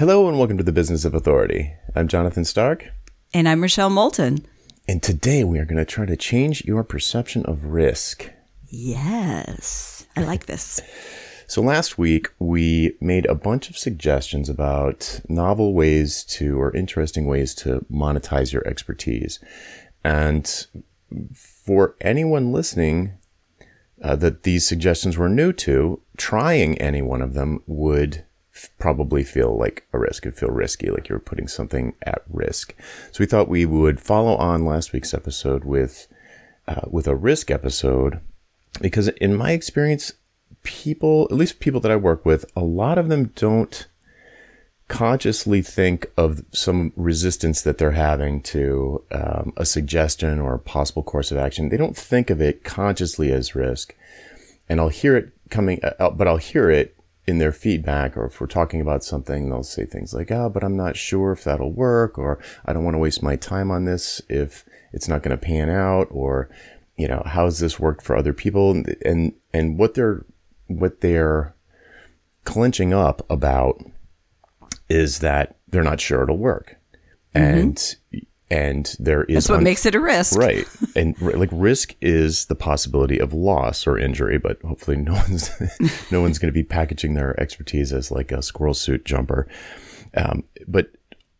Hello and welcome to the Business of Authority. I'm Jonathan Stark. And I'm Rochelle Moulton. And today we are going to try to change your perception of risk. Yes, I like this. So last week we made a bunch of suggestions about novel ways to or interesting ways to monetize your expertise. And for anyone listening uh, that these suggestions were new to, trying any one of them would probably feel like a risk. It'd feel risky, like you're putting something at risk. So we thought we would follow on last week's episode with uh, with a risk episode, because in my experience, people, at least people that I work with, a lot of them don't consciously think of some resistance that they're having to um, a suggestion or a possible course of action. They don't think of it consciously as risk. And I'll hear it coming, uh, but I'll hear it in their feedback, or if we're talking about something, they'll say things like, "Oh, but I'm not sure if that'll work," or "I don't want to waste my time on this if it's not going to pan out," or you know, how's this worked for other people? And and, and what they're what they're clinching up about is that they're not sure it'll work, mm-hmm. and and there is that's what un- makes it a risk. Right. And like risk is the possibility of loss or injury but hopefully no one's no one's going to be packaging their expertise as like a squirrel suit jumper. Um, but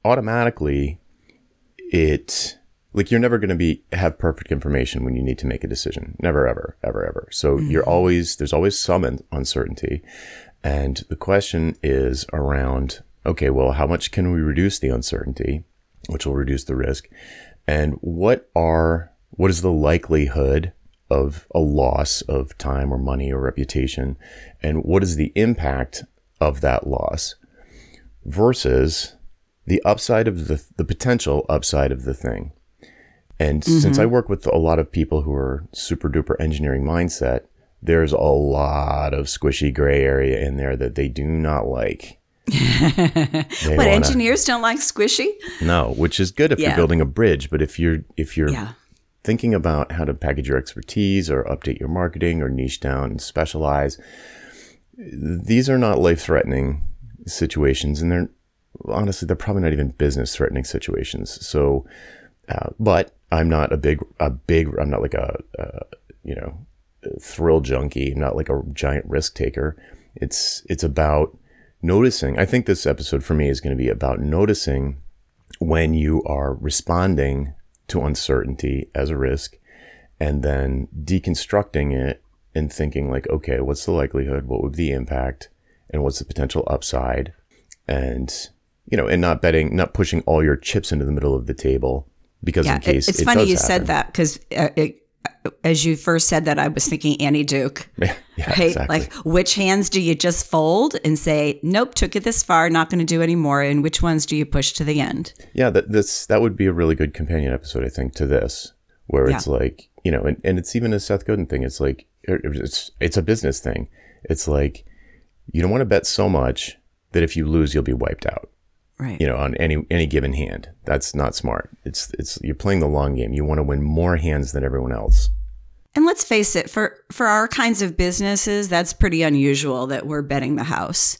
automatically it like you're never going to be have perfect information when you need to make a decision. Never ever ever ever. So mm-hmm. you're always there's always some uncertainty. And the question is around okay well how much can we reduce the uncertainty which will reduce the risk. And what are what is the likelihood of a loss of time or money or reputation? And what is the impact of that loss versus the upside of the, the potential upside of the thing? And mm-hmm. since I work with a lot of people who are super duper engineering mindset, there's a lot of squishy gray area in there that they do not like. what wanna, engineers don't like squishy? No, which is good if yeah. you're building a bridge, but if you're if you're yeah. thinking about how to package your expertise or update your marketing or niche down and specialize, these are not life-threatening situations and they're honestly they're probably not even business threatening situations. So uh, but I'm not a big a big I'm not like a, a you know thrill junkie, I'm not like a giant risk taker. It's it's about noticing. I think this episode for me is going to be about noticing when you are responding to uncertainty as a risk and then deconstructing it and thinking like, okay, what's the likelihood? What would be the impact? And what's the potential upside? And, you know, and not betting, not pushing all your chips into the middle of the table because yeah, in case it's it funny you happen. said that because uh, as you first said that, I was thinking Annie Duke. Yeah, yeah right? Exactly. Like, which hands do you just fold and say, "Nope, took it this far, not going to do anymore," and which ones do you push to the end? Yeah, that this that would be a really good companion episode, I think, to this, where yeah. it's like you know, and, and it's even a Seth Godin thing. It's like er, er, it's it's a business thing. It's like you don't want to bet so much that if you lose, you'll be wiped out right. you know, on any any given hand. That's not smart. It's it's you're playing the long game. You want to win more hands than everyone else. And let's face it, for for our kinds of businesses, that's pretty unusual that we're betting the house.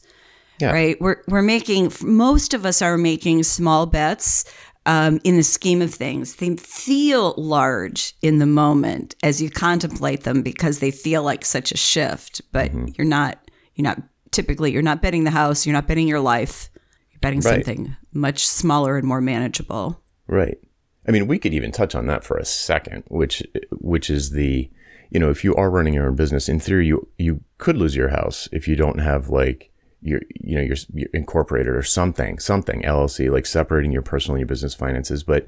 Yeah. Right? We're we're making most of us are making small bets um, in the scheme of things. They feel large in the moment as you contemplate them because they feel like such a shift. But mm-hmm. you're not you're not typically you're not betting the house. You're not betting your life betting right. something much smaller and more manageable. Right. I mean, we could even touch on that for a second, which which is the you know, if you are running your own business, in theory, you you could lose your house if you don't have like your you know you're, you're incorporated or something something LLC like separating your personal and your business finances. But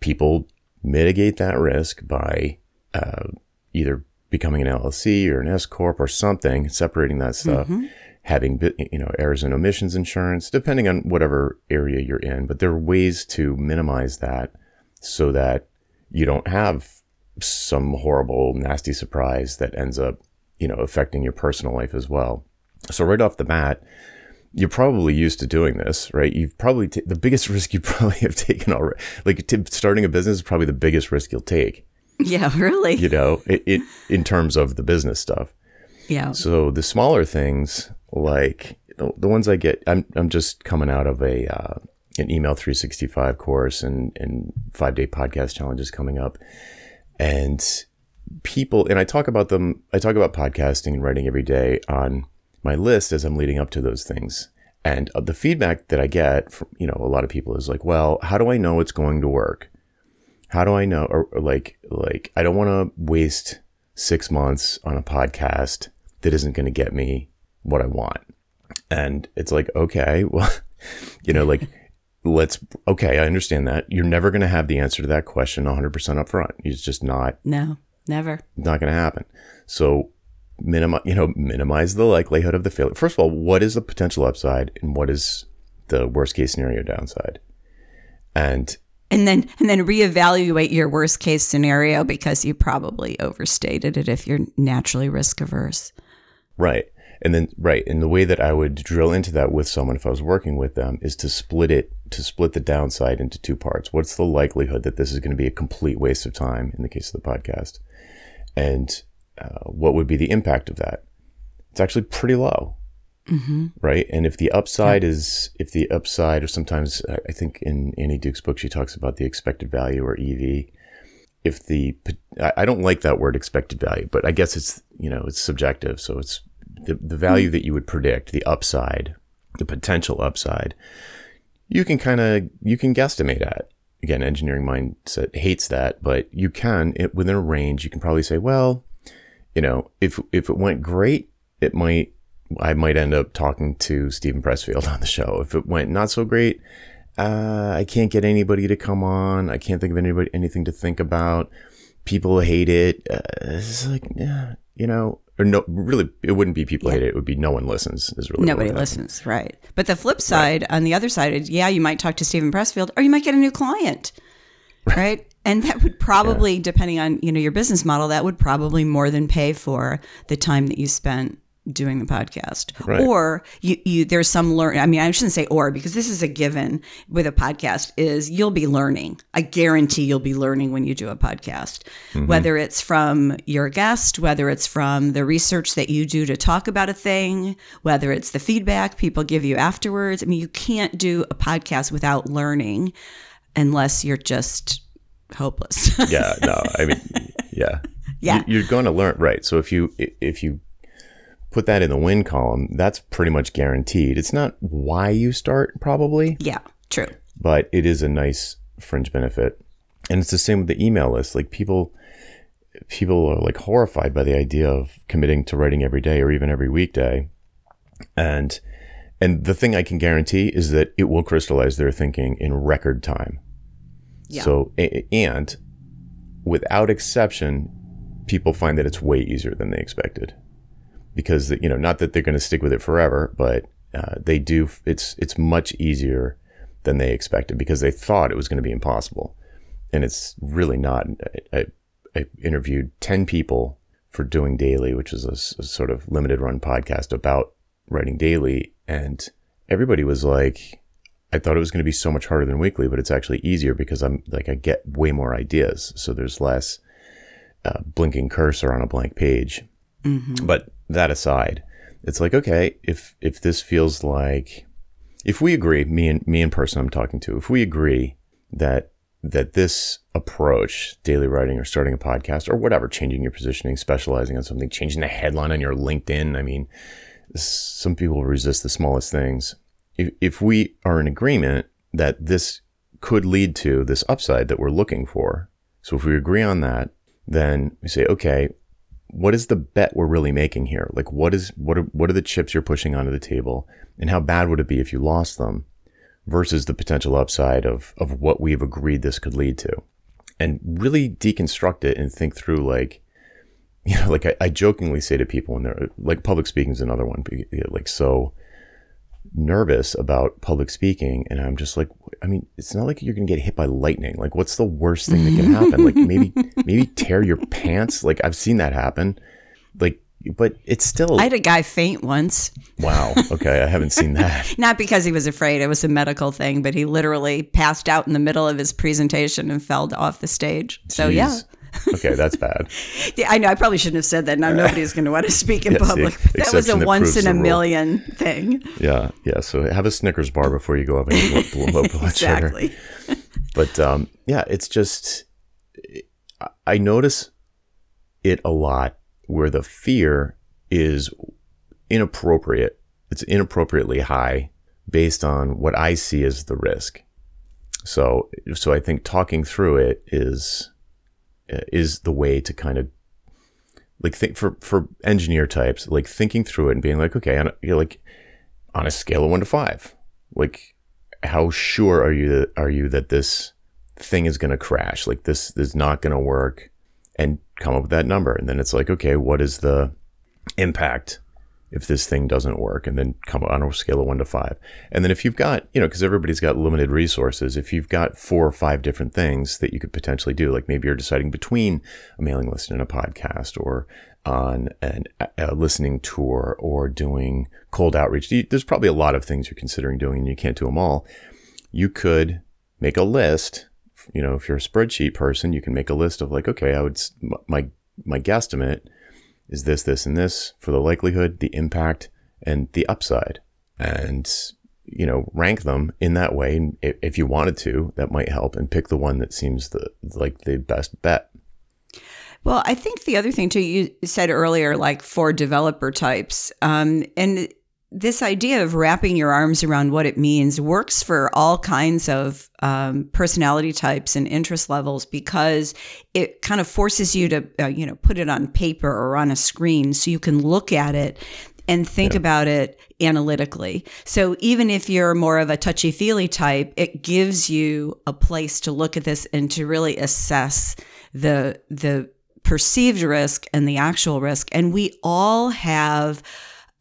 people mitigate that risk by uh, either becoming an LLC or an S corp or something, separating that stuff. Mm-hmm having you know errors and omissions insurance, depending on whatever area you're in. But there are ways to minimize that so that you don't have some horrible, nasty surprise that ends up you know affecting your personal life as well. So right off the bat, you're probably used to doing this, right? You've probably t- the biggest risk you probably have taken already. Like t- starting a business is probably the biggest risk you'll take. Yeah, really. You know, it, it in terms of the business stuff. Yeah. So the smaller things like the, the ones I get, I'm I'm just coming out of a uh, an email 365 course and and five day podcast challenges coming up, and people and I talk about them. I talk about podcasting and writing every day on my list as I'm leading up to those things. And uh, the feedback that I get from you know a lot of people is like, well, how do I know it's going to work? How do I know? Or, or like like I don't want to waste six months on a podcast that isn't going to get me what I want. And it's like, okay, well, you know, like, let's, okay, I understand that. You're never going to have the answer to that question 100% up front. It's just not. No, never. Not going to happen. So, minimize, you know, minimize the likelihood of the failure. First of all, what is the potential upside and what is the worst case scenario downside? And and then and then reevaluate your worst case scenario because you probably overstated it if you're naturally risk averse. Right. And then right, and the way that I would drill into that with someone if I was working with them is to split it to split the downside into two parts. What's the likelihood that this is going to be a complete waste of time in the case of the podcast? And uh, what would be the impact of that? It's actually pretty low. Mm-hmm. Right. And if the upside yeah. is, if the upside, or sometimes I think in Annie Duke's book, she talks about the expected value or EV. If the, I don't like that word expected value, but I guess it's, you know, it's subjective. So it's the, the value that you would predict, the upside, the potential upside, you can kind of, you can guesstimate at. Again, engineering mindset hates that, but you can, it, within a range, you can probably say, well, you know, if, if it went great, it might I might end up talking to Steven Pressfield on the show. If it went not so great, uh, I can't get anybody to come on. I can't think of anybody anything to think about. People hate it. Uh, it's like, yeah, you know, or no, really, it wouldn't be people yeah. hate it. It would be no one listens. Is really nobody listens, right? But the flip side, right. on the other side, is yeah, you might talk to Steven Pressfield, or you might get a new client, right? and that would probably, yeah. depending on you know your business model, that would probably more than pay for the time that you spent doing the podcast. Right. or you, you there's some learn i mean i shouldn't say or because this is a given with a podcast is you'll be learning. I guarantee you'll be learning when you do a podcast. Mm-hmm. whether it's from your guest whether it's from the research that you do to talk about a thing whether it's the feedback people give you afterwards. I mean you can't do a podcast without learning unless you're just hopeless. Yeah no i mean yeah. Yeah. You're going to learn right. So if you if you put that in the win column, that's pretty much guaranteed. It's not why you start, probably. Yeah, true. But it is a nice fringe benefit. And it's the same with the email list. Like people people are like horrified by the idea of committing to writing every day or even every weekday. And and the thing I can guarantee is that it will crystallize their thinking in record time. Yeah. So and without exception, people find that it's way easier than they expected because you know not that they're going to stick with it forever, but uh, they do. It's it's much easier than they expected because they thought it was going to be impossible, and it's really not. I, I interviewed ten people for doing daily, which is a, a sort of limited run podcast about writing daily, and everybody was like, I thought it was going to be so much harder than weekly, but it's actually easier because I'm like I get way more ideas, so there's less uh, blinking cursor on a blank page. Mm-hmm. But that aside, it's like okay, if if this feels like if we agree, me and me and person I'm talking to, if we agree that that this approach, daily writing or starting a podcast or whatever, changing your positioning, specializing on something, changing the headline on your LinkedIn. I mean, some people resist the smallest things. If, if we are in agreement that this could lead to this upside that we're looking for, so if we agree on that, then we say, okay, what is the bet we're really making here? Like, what is what are what are the chips you're pushing onto the table, and how bad would it be if you lost them, versus the potential upside of of what we've agreed this could lead to, and really deconstruct it and think through like, you know, like I, I jokingly say to people when they're like public speaking is another one, like so nervous about public speaking and i'm just like i mean it's not like you're gonna get hit by lightning. Like what's the worst thing that can happen? Like maybe maybe tear your pants? Like i've seen that happen. Like but it's still i had a guy faint once. Wow. Okay i haven't seen that. Not because he was afraid it was a medical thing but he literally passed out in the middle of his presentation and fell off the stage. So Jeez. yeah Okay, that's bad. yeah, I know. I probably shouldn't have said that. Now nobody's going to want to speak in public. that was a once in a million thing. Yeah, yeah. So have a Snickers bar before you go up and low blood exactly. sugar. But um, yeah, it's just I notice it a lot where the fear is inappropriate. It's inappropriately high based on what I see as the risk. So, so I think talking through it is is the way to kind of like think for for engineer types, like thinking through it and being like, okay, on you're like on a scale of one to five, like how sure are you that are you that this thing is going to crash? Like this is not going to work, and come up with that number, and then it's like, okay, what is the impact if this thing doesn't work and then come on a scale of one to five. And then if you've got, you know, because everybody's got limited resources, if you've got four or five different things that you could potentially do, like maybe you're deciding between a mailing list and a podcast or on an, a listening tour or doing cold outreach, there's probably a lot of things you're considering doing and you can't do them all. You could make a list. You know, if you're a spreadsheet person, you can make a list of like, okay, I would, my, my guesstimate is this, this, and this for the likelihood, the impact, and the upside. And, you know, rank them in that way. If you wanted to, that might help and pick the one that seems the, like the best bet. Well, I think the other thing too, you said earlier, like for developer types, um, and this idea of wrapping your arms around what it means works for all kinds of um, personality types and interest levels because it kind of forces you to uh, you know put it on paper or on a screen so you can look at it and think yeah. about it analytically. So even if you're more of a touchy feely type, it gives you a place to look at this and to really assess the the perceived risk and the actual risk. And we all have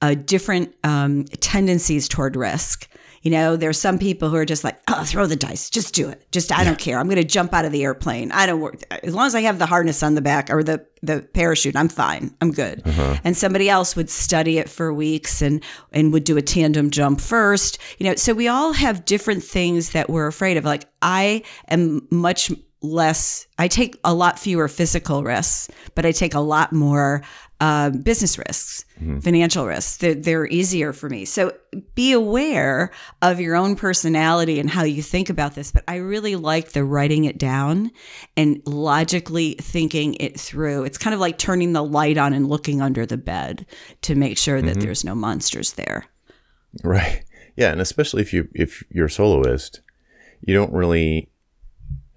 uh, different um, tendencies toward risk. You know, there's some people who are just like, oh, throw the dice, just do it. Just, I yeah. don't care. I'm going to jump out of the airplane. I don't work. As long as I have the harness on the back or the, the parachute, I'm fine. I'm good. Uh-huh. And somebody else would study it for weeks and, and would do a tandem jump first. You know, so we all have different things that we're afraid of. Like, I am much less, I take a lot fewer physical risks, but I take a lot more uh, business risks, mm-hmm. financial risks. They're, they're, easier for me. So be aware of your own personality and how you think about this. But I really like the writing it down and logically thinking it through. It's kind of like turning the light on and looking under the bed to make sure that mm-hmm. there's no monsters there. Right. Yeah, and especially if you if you're a soloist, you don't really.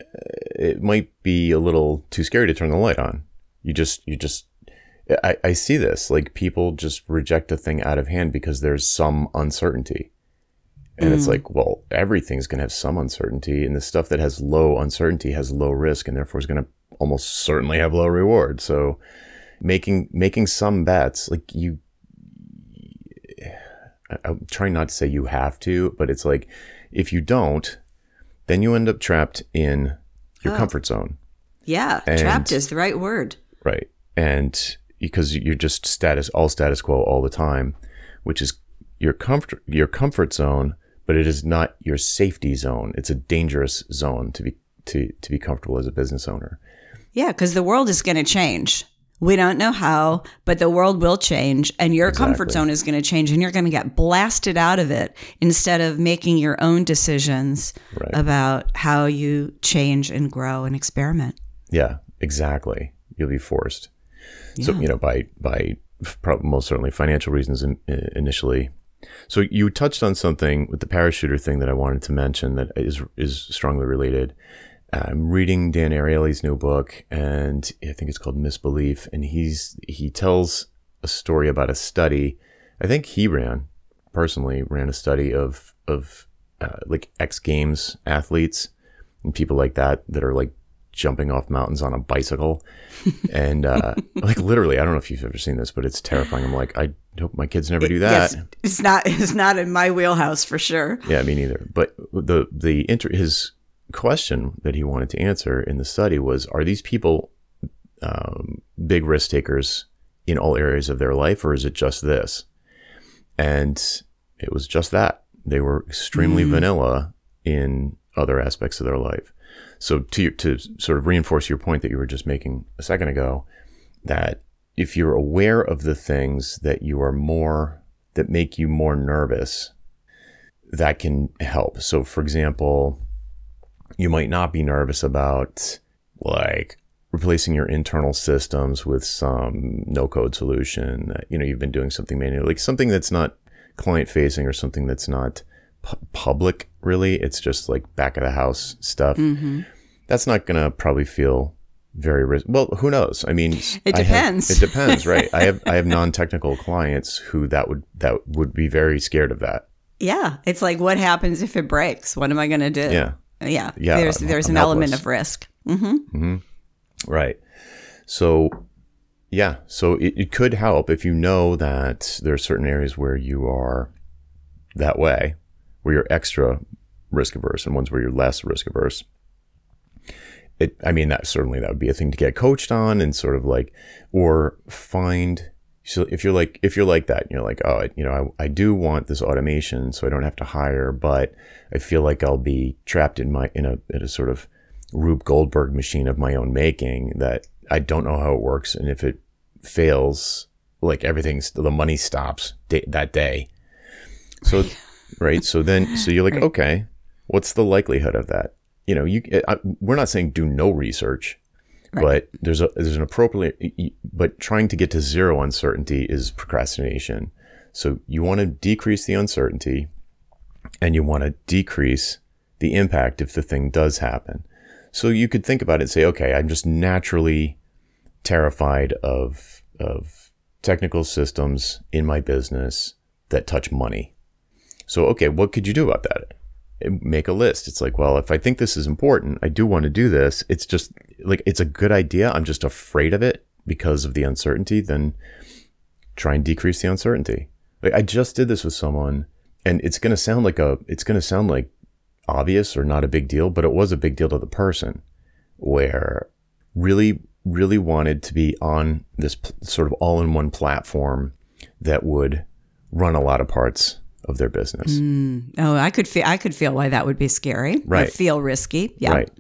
Uh, it might be a little too scary to turn the light on. You just you just I, I see this like people just reject a thing out of hand because there's some uncertainty. And mm. it's like, well, everything's going to have some uncertainty. And the stuff that has low uncertainty has low risk and therefore is going to almost certainly have low reward. So making, making some bets, like you, I'm trying not to say you have to, but it's like, if you don't, then you end up trapped in your oh. comfort zone. Yeah. And, trapped is the right word. Right. And because you're just status all status quo all the time, which is your comfort your comfort zone, but it is not your safety zone. It's a dangerous zone to be to to be comfortable as a business owner. Yeah, because the world is going to change. We don't know how, but the world will change and your exactly. comfort zone is going to change and you're going to get blasted out of it instead of making your own decisions right. about how you change and grow and experiment. Yeah, exactly. You'll be forced. Yeah. So you know, by by most certainly financial reasons in, initially. So you touched on something with the parachuter thing that I wanted to mention that is is strongly related. I'm reading Dan Ariely's new book, and I think it's called Misbelief, and he's he tells a story about a study. I think he ran personally ran a study of of uh, like X Games athletes and people like that that are like jumping off mountains on a bicycle. and uh, like literally, I don't know if you've ever seen this, but it's terrifying. I'm like, I hope my kids never do that. Yes, it's not it's not in my wheelhouse for sure. Yeah, me neither. But the the inter his question that he wanted to answer in the study was: Are these people um, big risk takers in all areas of their life, or is it just this? And it was just that they were extremely mm. vanilla in other aspects of their life. So to to sort of reinforce your point that you were just making a second ago, that if you're aware of the things that you are more that make you more nervous, that can help. So for example, you might not be nervous about like replacing your internal systems with some no code solution that you know you've been doing something manually like something that's not client facing or something that's not pu- public really. It's just like back of the house stuff. Mm-hmm. that's not going to probably feel very ris- well who knows? I mean it depends have, it depends right? I have i have non-technical clients who that would that would be very scared of that. Yeah. It's like what happens if it breaks? What am i going to do? Yeah. Yeah. Yeah there's I'm, there's I'm an helpless. element of risk. Mm-hmm. Mm-hmm. right. So yeah. So it, it could help if you know that there are certain areas where you are that way where you're extra risk averse and ones where you're less risk averse it, I mean, that certainly that would be a thing to get coached on and sort of like, or find. So if you're like, if you're like that, you're like, oh, you know, I, I do want this automation, so I don't have to hire, but I feel like I'll be trapped in my in a in a sort of Rube Goldberg machine of my own making that I don't know how it works, and if it fails, like everything's the money stops day, that day. So, right. So then, so you're like, right. okay, what's the likelihood of that? you know, you I, we're not saying do no research, right. but there's a there's an appropriate but trying to get to zero uncertainty is procrastination. So you want to decrease the uncertainty and you want to decrease the impact if the thing does happen. So you could think about it and say, okay, I'm just naturally terrified of of technical systems in my business that touch money. So okay, what could you do about that? make a list. It's like, well, if I think this is important, I do want to do this. It's just like it's a good idea. I'm just afraid of it because of the uncertainty. Then try and decrease the uncertainty. Like I just did this with someone, and it's gonna sound like a it's gonna sound like obvious or not a big deal, but it was a big deal to the person where really really wanted to be on this sort of all-in-one platform that would run a lot of parts of their business. Mm. Oh, I could feel I could feel why that would be scary. Right. feel risky. Yeah. Right.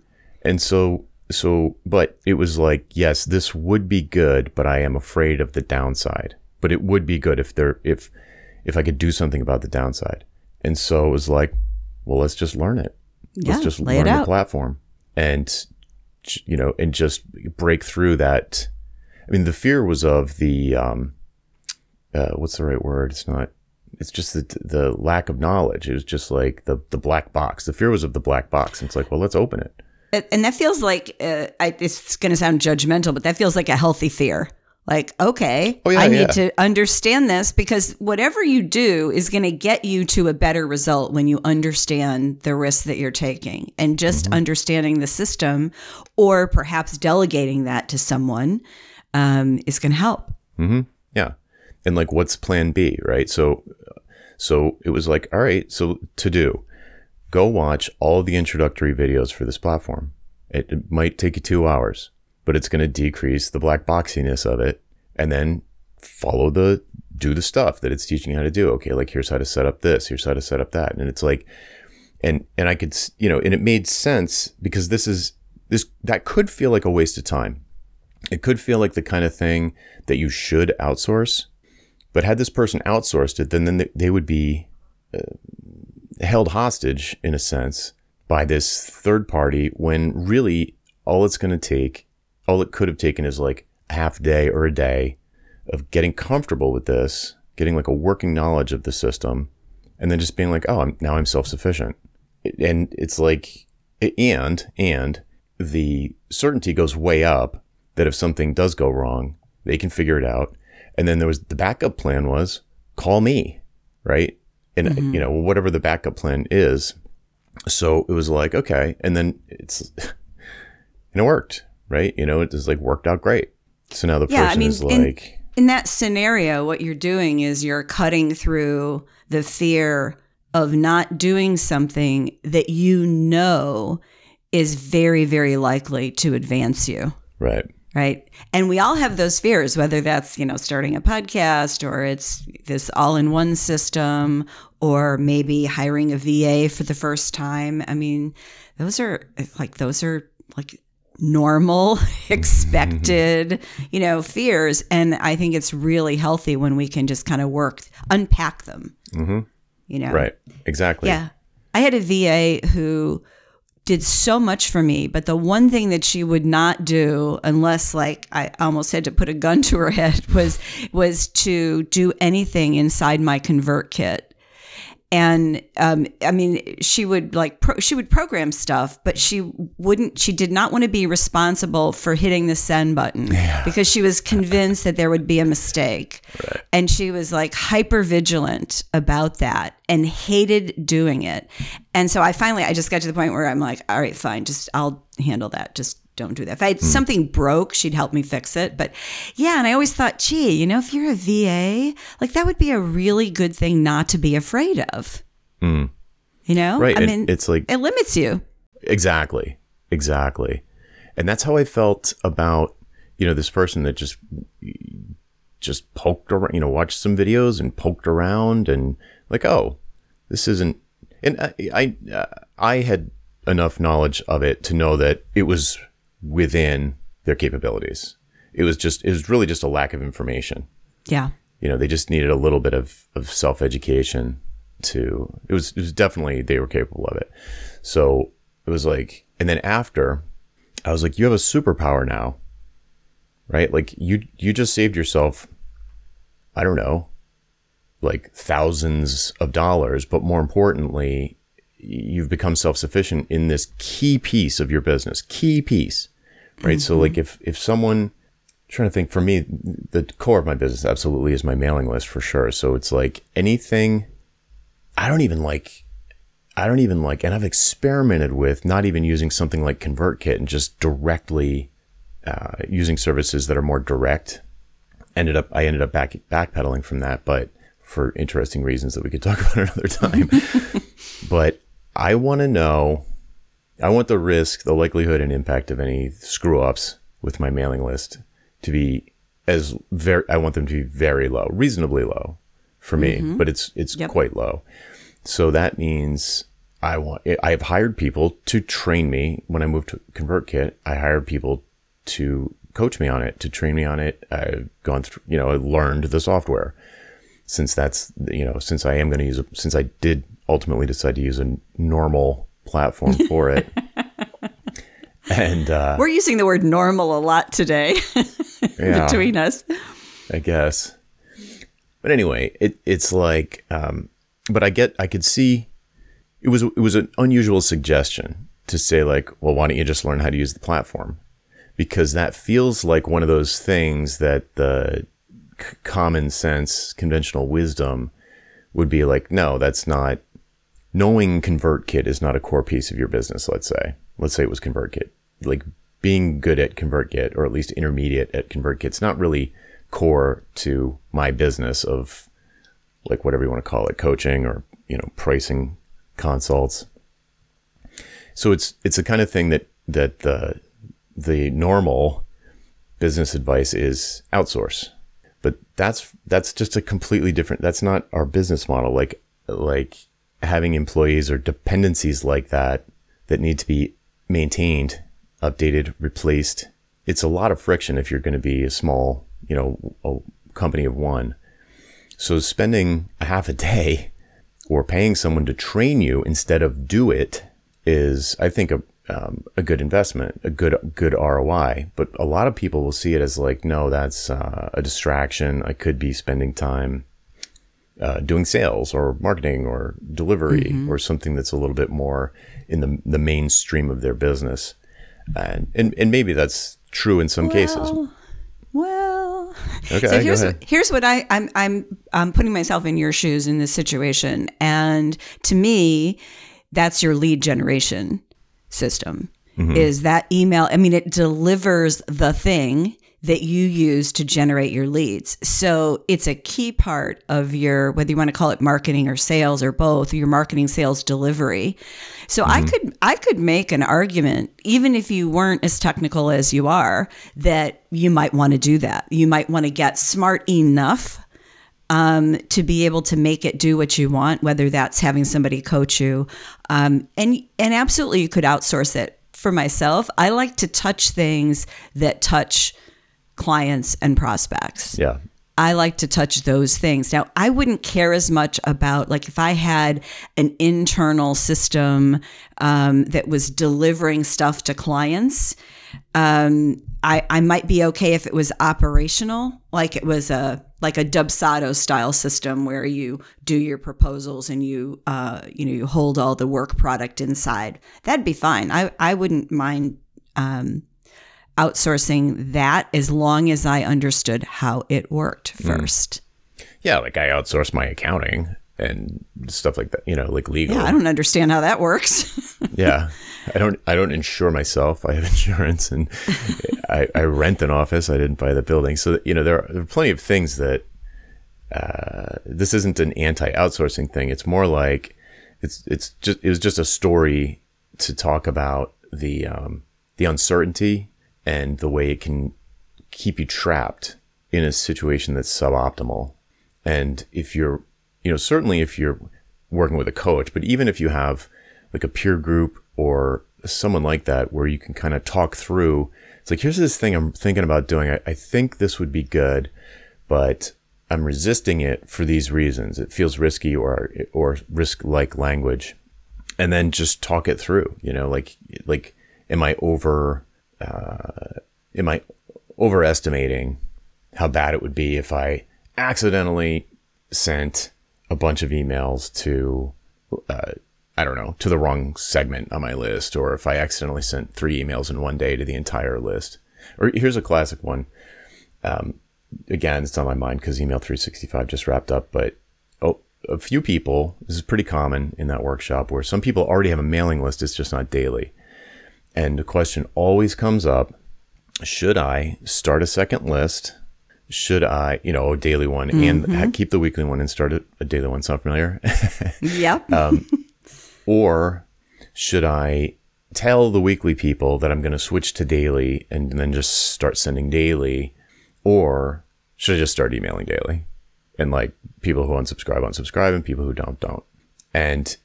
And so so but it was like, yes, this would be good, but I am afraid of the downside. But it would be good if there if if I could do something about the downside. And so it was like, well, let's just learn it. Yeah, let's just learn the platform and you know, and just break through that. I mean, the fear was of the um, uh, what's the right word? It's not it's just the, the lack of knowledge. It was just like the, the black box. The fear was of the black box. And it's like, well, let's open it. And that feels like, uh, I, it's going to sound judgmental, but that feels like a healthy fear. Like, okay, oh, yeah, I need yeah. to understand this because whatever you do is going to get you to a better result when you understand the risk that you're taking. And just mm-hmm. understanding the system or perhaps delegating that to someone um, is going to help. Mm-hmm. Yeah and like what's plan B, right? So so it was like, all right, so to do, go watch all the introductory videos for this platform. It, it might take you two hours, but it's going to decrease the black boxiness of it, and then follow the do the stuff that it's teaching you how to do. Okay, like here's how to set up this, here's how to set up that, and it's like, and and I could you know, and it made sense because this is this that could feel like a waste of time. It could feel like the kind of thing that you should outsource but had this person outsourced it, then, then they would be uh, held hostage, in a sense, by this third party when really all it's going to take, all it could have taken is like a half day or a day of getting comfortable with this, getting like a working knowledge of the system, and then just being like, oh, I'm, now I'm self sufficient. And it's like, and, and the certainty goes way up that if something does go wrong, they can figure it out and then there was the backup plan was call me, right? And mm-hmm. you know, whatever the backup plan is. So it was like, okay. And then it's, and it worked, right? You know, it just like worked out great. So now the yeah, person I mean, is like, in, in that scenario, what you're doing is you're cutting through the fear of not doing something that you know is very, very likely to advance you. Right. Right? And we all have those fears, whether that's, you know, starting a podcast or it's this all in one system or maybe hiring a VA for the first time. I mean, those are like, those are like normal, expected, you know, fears. And I think it's really healthy when we can just kind of work, unpack them, mm-hmm. you know? Right. Exactly. Yeah. I had a VA who, did so much for me, but the one thing that she would not do unless like I almost had to put a gun to her head was was to do anything inside my ConvertKit and um, I mean, she would like pro- she would program stuff, but she wouldn't. She did not want to be responsible for hitting the send button yeah. because she was convinced that there would be a mistake, right. and she was like hyper vigilant about that and hated doing it. And so I finally, I just got to the point where I'm like, all right, fine, just I'll handle that. Just don't do that. If I had mm. something broke, she'd help me fix it. But yeah, and I always thought, gee, you know, if you're a VA, like that would be a really good thing not to be afraid of. Mm. You know, right? I mean, it's like it limits you. Exactly, exactly, and that's how I felt about you know this person that just just poked around, you know, watched some videos and poked around and like, oh, this isn't. And I, I, I had enough knowledge of it to know that it was within their capabilities. It was just, it was really just a lack of information. Yeah. You know, they just needed a little bit of, of self education to, it was, it was definitely, they were capable of it. So it was like, and then after, I was like, you have a superpower now, right? Like you, you just saved yourself, I don't know, like thousands of dollars, but more importantly, you've become self-sufficient in this key piece of your business key piece right? Mm-hmm. so like if if someone I'm trying to think for me the core of my business absolutely is my mailing list for sure. So it's like anything i don't even like i don't even like and i've experimented with not even using something like convertkit and just directly uh, using services that are more direct. Ended up i ended up back backpedaling from that but for interesting reasons that we could talk about another time. But I want to know, I want the risk, the likelihood, and impact of any screw ups with my mailing list to be as very, I want them to be very low, reasonably low for me, mm-hmm. but it's, it's yep. quite low. So that means I want, I've hired people to train me when I moved to ConvertKit. I hired people to coach me on it, to train me on it. I've gone through, you know, I learned the software since that's, you know, since I am going to use it, since I did ultimately decide to use a normal platform for it. and uh, we're using the word normal a lot today yeah, between us. I guess. But anyway, it it's like, um, but I get, I could see, it was it was an unusual suggestion to say like, well, why don't you just learn how to use the platform? Because that feels like one of those things that the c- common sense, conventional wisdom would be like, no, that's not knowing ConvertKit is not a core piece of your business, let's say. Let's say it was ConvertKit. Like being good at ConvertKit or at least intermediate at ConvertKit, it's not really core to my business of like whatever you want to call it, coaching or, you know, pricing consults. So it's it's the kind of thing that that the the normal business advice is outsource. But that's that's just a completely different that's not our business model. Like like having employees or dependencies like that that need to be maintained, updated, replaced. It's a lot of friction if you're going to be a small, you know, a company of one. So spending a half a day or paying someone to train you instead of do it is, I think, a, um, a good investment, a good good ROI. But a lot of people will see it as like, no, that's uh, a distraction. I could be spending time uh, doing sales or marketing or delivery mm-hmm. or something that's a little bit more in the the mainstream of their business, and and, and maybe that's true in some well, cases. Well, okay. So here's here's what I I'm I'm I'm putting myself in your shoes in this situation, and to me, that's your lead generation system. Mm-hmm. Is that email? I mean, it delivers the thing that you use to generate your leads. So it's a key part of your, whether you want to call it marketing or sales or both, your marketing sales delivery. So mm-hmm. I could, I could make an argument, even if you weren't as technical as you are, that you might want to do that. You might want to get smart enough um, to be able to make it do what you want, whether that's having somebody coach you, um, and and absolutely you could outsource it. For myself, I like to touch things that touch clients and prospects. Yeah. I like to touch those things. Now, I wouldn't care as much about, like, if I had an internal system um, that was delivering stuff to clients, um, I, I might be okay if it was operational, like it was a like a Dubsado style system where you do your proposals and you uh, you know you hold all the work product inside. That'd be fine. I I wouldn't mind um, outsourcing that as long as I understood how it worked hmm. first. Mm. Yeah, like I outsource my accounting and stuff like that. You know, like legal. Yeah, I don't understand how that works. yeah, I don't. I don't insure myself. I have insurance, and I, I, rent an office. I didn't buy the building, so you know there are, there are plenty of things that. Uh, this isn't an anti-outsourcing thing. It's more like it's it's just it was just a story to talk about the um, the uncertainty and the way it can keep you trapped in a situation that's suboptimal. And if you're you know, certainly if you're working with a coach, but even if you have like a peer group or someone like that where you can kind of talk through, it's like, here's this thing I'm thinking about doing. I, I think this would be good, but I'm resisting it for these reasons. It feels risky or, or risk like language. And then just talk it through, you know, like, like, am I over, uh, am I overestimating how bad it would be if I accidentally sent a bunch of emails to, uh, I don't know, to the wrong segment on my list, or if I accidentally sent three emails in one day to the entire list. Or here's a classic one. Um, again, it's on my mind because email 365 just wrapped up, but oh, a few people, this is pretty common in that workshop where some people already have a mailing list, it's just not daily. And the question always comes up should I start a second list should I, you know, a daily one mm-hmm. and keep the weekly one and start a, a daily one? Sound familiar? yep. um, or should I tell the weekly people that I'm going to switch to daily and then just start sending daily? Or should I just start emailing daily? And like people who unsubscribe, unsubscribe, and people who don't, don't. And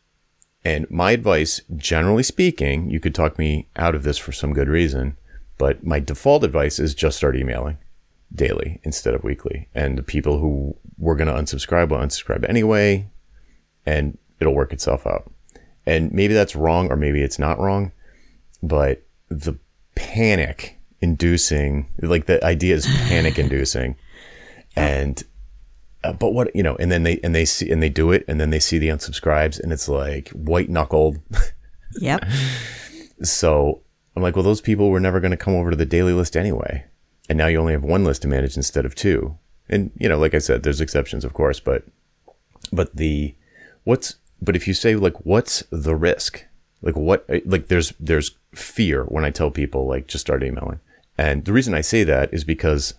and my advice, generally speaking, you could talk me out of this for some good reason, but my default advice is just start emailing daily instead of weekly. And the people who were going to unsubscribe will unsubscribe anyway, and it'll work itself out. And maybe that's wrong, or maybe it's not wrong, but the panic inducing, like the idea is panic inducing. And, uh, but what, you know, and then they, and they see, and they do it, and then they see the unsubscribes, and it's like white knuckled. Yep. so I'm like, well, those people were never going to come over to the daily list anyway and now you only have one list to manage instead of two. And you know, like I said, there's exceptions, of course, but but the what's but if you say like what's the risk? Like what like there's there's fear when I tell people like just start emailing. And the reason I say that is because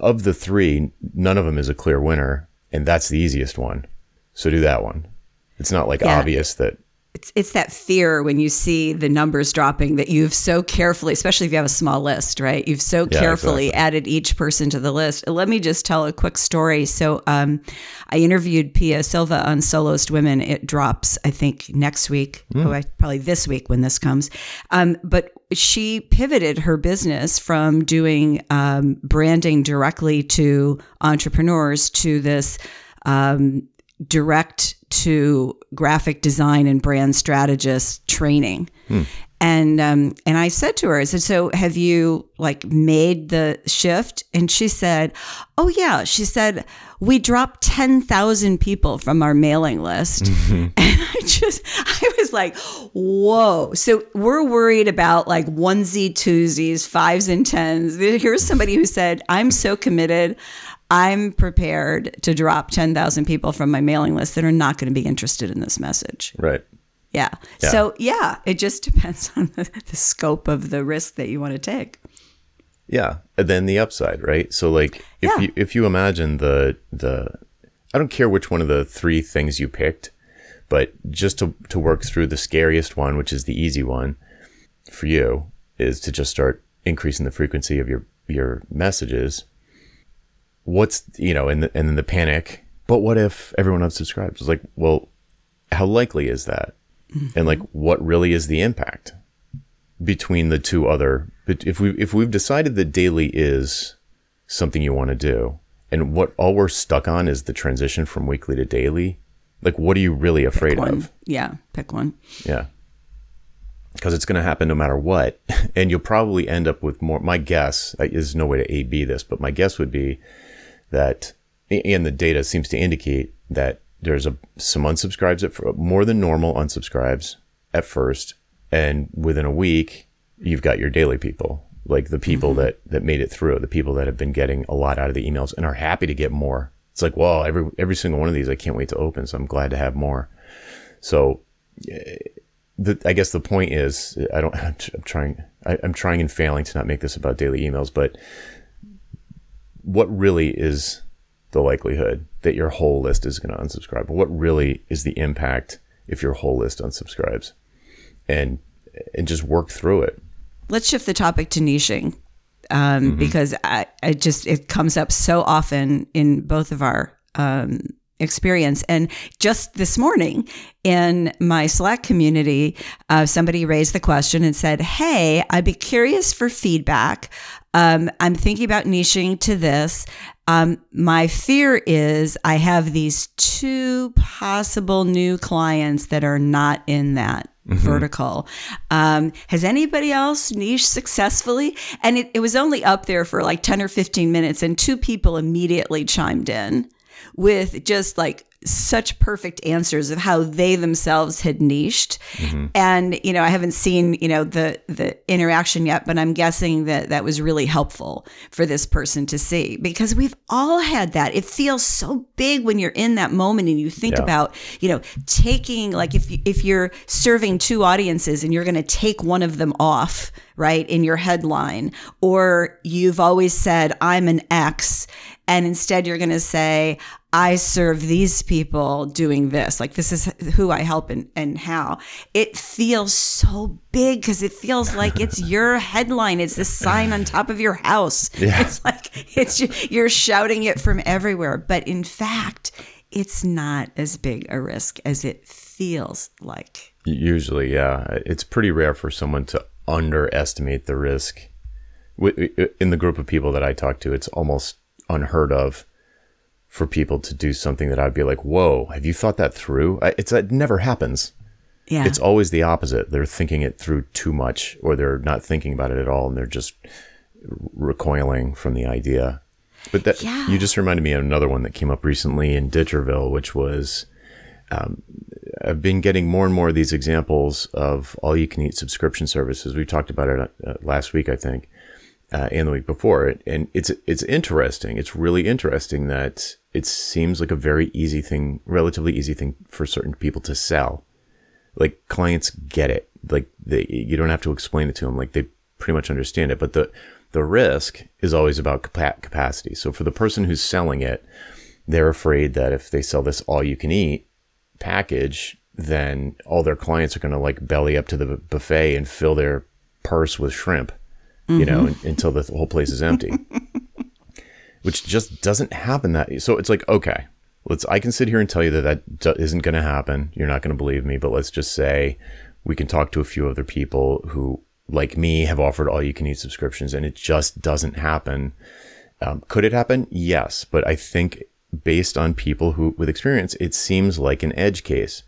of the three, none of them is a clear winner, and that's the easiest one. So do that one. It's not like yeah. obvious that it's it's that fear when you see the numbers dropping that you've so carefully, especially if you have a small list, right? You've so yeah, carefully exactly. added each person to the list. Let me just tell a quick story. So, um, I interviewed Pia Silva on Soloist Women. It drops, I think, next week. Mm. Oh, probably this week when this comes. Um, but she pivoted her business from doing um, branding directly to entrepreneurs to this um, direct to graphic design and brand strategist training. Hmm. And um, and I said to her, I said, so have you like made the shift? And she said, oh yeah. She said we dropped ten thousand people from our mailing list, mm-hmm. and I just I was like, whoa. So we're worried about like onesie twosies, fives and tens. Here's somebody who said, I'm so committed. I'm prepared to drop 10,000 people from my mailing list that are not going to be interested in this message. Right. Yeah. yeah. So, yeah, it just depends on the, the, scope of the risk that you want to take. Yeah, and then the upside, right? So like if Yeah. you if you imagine the the I don't care which one of the three things you picked, but just to to work through the scariest one, which is the easy one for you, is to just start increasing the frequency of your your messages. What's you know, and the, and then the panic. But what if everyone unsubscribes? It's like, well, how likely is that? And like, mm-hmm. what really is the impact? between the two other but if we if we've decided that daily is something you want to do and what all we're stuck on is the transition from weekly to daily like what are you really afraid of Yeah, pick one. yeah because it's going to happen no matter what and you'll probably end up with more my guess is no way to a b this but my guess would be that and the data seems to indicate that there's a some unsubscribes at more than normal unsubscribes at first and within a week you've got your daily people like the people Mm-hmm. that that made it through the people that have been getting a lot out of the emails and are happy to get more it's like well every every single one of these i can't wait to open so i'm glad to have more so the, i guess the point is i don't i'm trying I, i'm trying and failing to not make this about daily emails but what really is the likelihood that your whole list is going to unsubscribe? What really is the impact if your whole list unsubscribes? And and just work through it. Let's shift the topic to niching um, because I, I just it comes up so often in both of our um, experience. And just this morning in my Slack community, uh, somebody raised the question and said, "Hey, I'd be curious for feedback. Um, I'm thinking about niching to this." Um, my fear is I have these two possible new clients that are not in that vertical. Um, has anybody else niche successfully? And it, it was only up there for like 10 or 15 minutes, and two people immediately chimed in with just like such perfect answers of how they themselves had niched. Mm-hmm. And, you know, I haven't seen, you know, the the interaction yet, but I'm guessing that that was really helpful for this person to see because we've all had that. It feels so big when you're in that moment and you think Yeah. about, you know, taking like if if you're serving two audiences and you're going to take one of them off, right, in your headline or you've always said I'm an X and instead you're going to say I serve these people doing this. Like this is who I help and, and how. It feels so big because it feels like it's your headline. It's the sign on top of your house. Yeah. It's like it's you're shouting it from everywhere. But in fact, it's not as big a risk as it feels like. Usually, yeah, it's pretty rare for someone to underestimate the risk. In the group of people that I talk to, it's almost unheard of for people to do something that I'd be like, "Whoa, have you thought that through?" It's it never happens. Yeah. It's always the opposite. They're thinking it through too much, or they're not thinking about it at all, and they're just recoiling from the idea. But that Yeah. you just reminded me of another one that came up recently in Ditcherville, which was um, I've been getting more and more of these examples of all you can eat subscription services. We talked about it uh, last week, I think, uh, and the week before it. And it's it's interesting. It's really interesting that it seems like a very easy thing, relatively easy thing for certain people to sell. Like clients get it. Like they, you don't have to explain it to them. Like they pretty much understand it. But the the risk is always about capacity. So for the person who's selling it, they're afraid that if they sell this all you can eat package, then all their clients are going to like belly up to the buffet and fill their purse with shrimp, you know, until the whole place is empty. Which just doesn't happen that. So it's like, okay, let's. I can sit here and tell you that that isn't going to happen. You're not going to believe me, but let's just say we can talk to a few other people who, like me, have offered all you can eat subscriptions, and it just doesn't happen. Um, could it happen? Yes, but I think based on people who with experience, it seems like an edge case.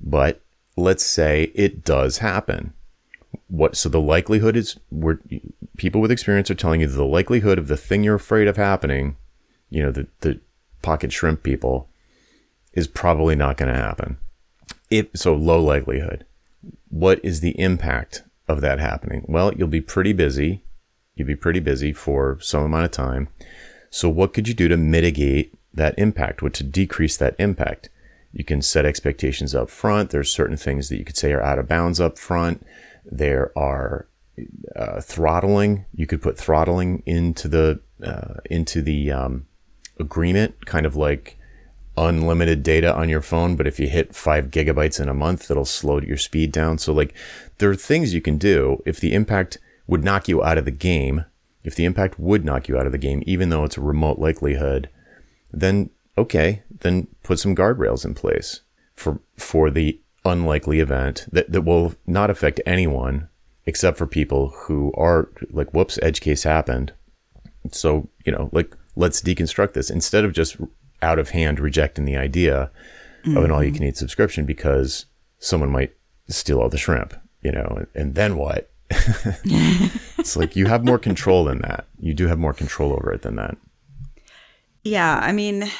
But let's say it does happen. What so the likelihood is we're people with experience are telling you the likelihood of the thing you're afraid of happening, you know, the the pocket shrimp people is probably not going to happen. If so low likelihood. What is the impact of that happening? Well, you'll be pretty busy. You'll be pretty busy for some amount of time. So, what could you do to mitigate that impact? What to decrease that impact? You can set expectations up front. There's certain things that you could say are out of bounds up front. There are uh, throttling. You could put throttling into the uh, into the um, agreement, kind of like unlimited data on your phone. But if you hit five gigabytes in a month, it'll slow your speed down. So like there are things you can do if the impact would knock you out of the game. If the impact would knock you out of the game, even though it's a remote likelihood, then okay, then put some guardrails in place for for the unlikely event that, that will not affect anyone except for people who are like, whoops, edge case happened. So, you know, like, let's deconstruct this instead of just out of hand rejecting the idea mm-hmm. of an all you can eat subscription because someone might steal all the shrimp, you know, and, and then what? it's like you have more control than that. You do have more control over it than that. Yeah. I mean,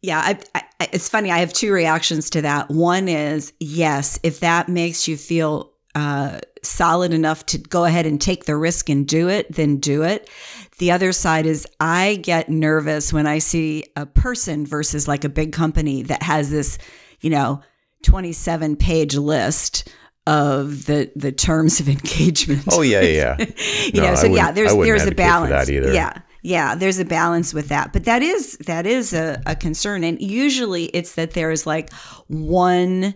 yeah, I, I, it's funny. I have two reactions to that. One is yes, if that makes you feel uh, solid enough to go ahead and take the risk and do it, then do it. The other side is I get nervous when I see a person versus like a big company that has this, you know, 27 page list of the the terms of engagement. Oh yeah, yeah. you no, know, so yeah, there's there's a balance. Yeah yeah there's a balance with that but that is that is a, a concern and usually it's that there is like one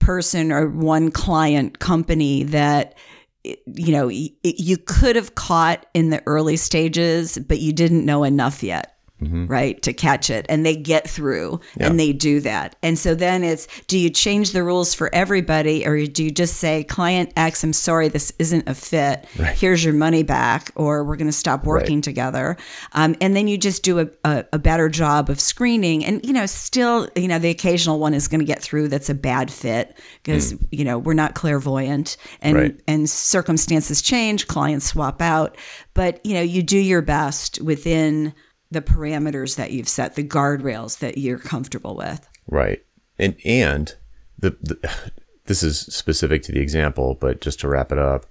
person or one client company that you know you could have caught in the early stages but you didn't know enough yet mm-hmm. right, to catch it. And they get through yeah. and they do that. And so then it's do you change the rules for everybody or do you just say, client X, I'm sorry, this isn't a fit. Right. Here's your money back, or we're going to stop working right. together. Um, and then you just do a, a, a better job of screening. And, you know, still, you know, the occasional one is going to get through that's a bad fit because, mm. you know, we're not clairvoyant and, right. and circumstances change, clients swap out. But, you know, you do your best within the parameters that you've set, the guardrails that you're comfortable with. Right. And and the, the this is specific to the example, but just to wrap it up,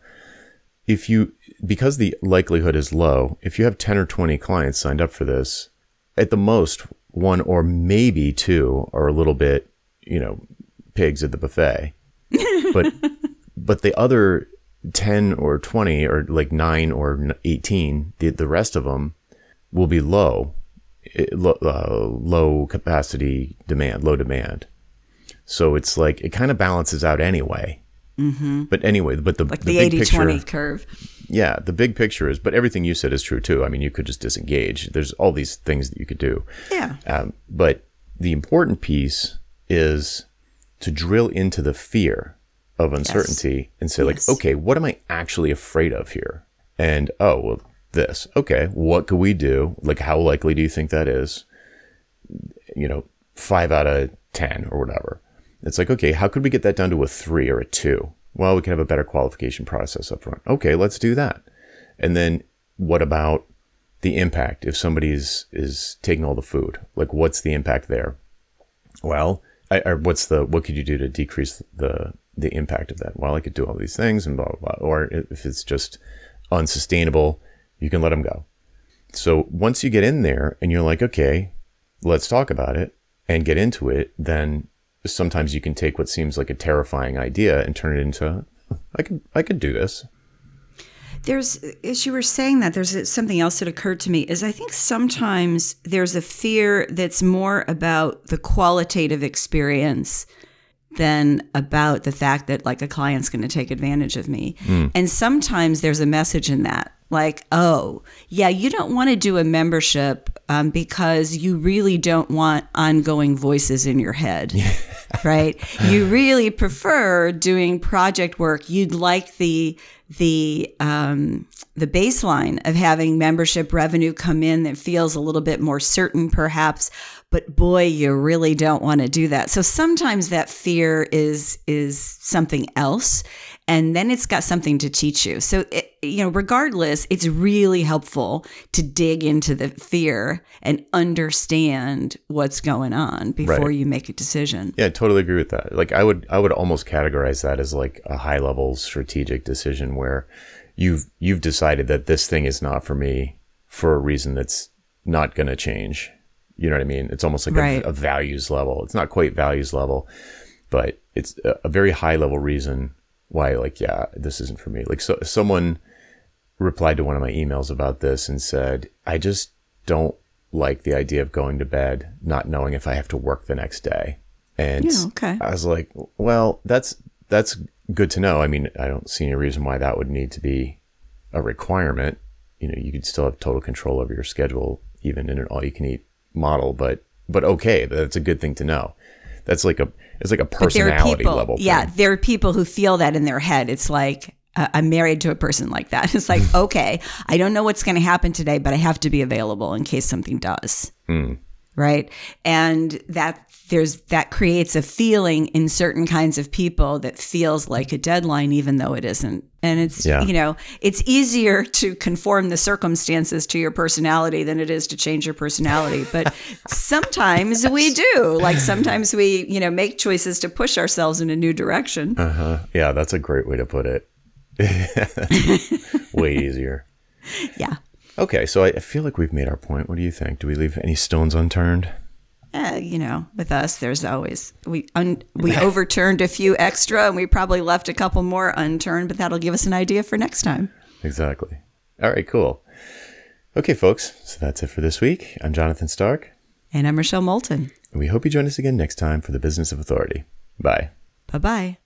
if you because the likelihood is low, if you have 10 or 20 clients signed up for this, at the most one or maybe two are a little bit, you know, pigs at the buffet. but but the other 10 or 20 or like 9 or 18, the the rest of them will be low, uh, low capacity demand, low demand. So it's like it kind of balances out anyway. Mm-hmm. But anyway, but the like the, the 80 picture, 20 curve. Yeah, the big picture is, but everything you said is true too. I mean, you could just disengage. There's all these things that you could do. Yeah. Um, but the important piece is to drill into the fear of uncertainty yes. and say, yes. like, okay, what am I actually afraid of here? And oh, well, this. Okay, what could we do? Like, how likely do you think that is? You know, five out of 10 or whatever. It's like, okay, how could we get that down to a three or a two? Well, we can have a better qualification process up front. Okay, let's do that. And then what about the impact if somebody is, is taking all the food? Like, what's the impact there? Well, I, or what's the, what could you do to decrease the, the impact of that? Well, I could do all these things and blah, blah, blah. Or if it's just unsustainable, you can let them go. So once you get in there and you're like, okay, let's talk about it and get into it, then sometimes you can take what seems like a terrifying idea and turn it into, I could, I could do this. There's, as you were saying that, there's something else that occurred to me is I think sometimes there's a fear that's more about the qualitative experience than about the fact that like a client's going to take advantage of me. Mm. And sometimes there's a message in that like, oh, yeah, you don't want to do a membership um, because you really don't want ongoing voices in your head, right? You really prefer doing project work. You'd like the the um, the baseline of having membership revenue come in that feels a little bit more certain, perhaps. But boy, you really don't want to do that. So sometimes that fear is is something else, and then it's got something to teach you. So, it, you know, regardless, it's really helpful to dig into the fear and understand what's going on before right. you make a decision. Yeah, I totally agree with that. Like I would I would almost categorize that as like a high level strategic decision where you've you've decided that this thing is not for me for a reason that's not going to change. You know what I mean? It's almost like right. a, a, values level. It's not quite values level, but it's a, a very high level reason why like yeah this isn't for me like so someone replied to one of my emails about this and said i just don't like the idea of going to bed not knowing if i have to work the next day and Yeah, okay. i was like well that's that's good to know i mean i don't see any reason why that would need to be a requirement you know you could still have total control over your schedule even in an all you can eat model but but okay that's a good thing to know that's like a it's like a personality people, level yeah, there are people who feel that in their head. It's like uh, I'm married to a person like that. It's like, okay, I don't know what's going to happen today, but I have to be available in case something does. Hmm. Right, and that there's that creates a feeling in certain kinds of people that feels like a deadline, even though it isn't. And it's Yeah. you know it's easier to conform the circumstances to your personality than it is to change your personality. But sometimes we do. Like sometimes we you know make choices to push ourselves in a new direction. Uh-huh. Yeah, that's a great way to put it. Way easier. Yeah. Okay, so I feel like we've made our point. What do you think? Do we leave any stones unturned? Uh, you know, with us, there's always we un, we overturned a few extra, and we probably left a couple more unturned, but that'll give us an idea for next time. Exactly. All right, cool. Okay, folks, so that's it for this week. I'm Jonathan Stark, And I'm Rochelle Moulton. and we hope you join us again next time for the Business of Authority. Bye. Bye bye.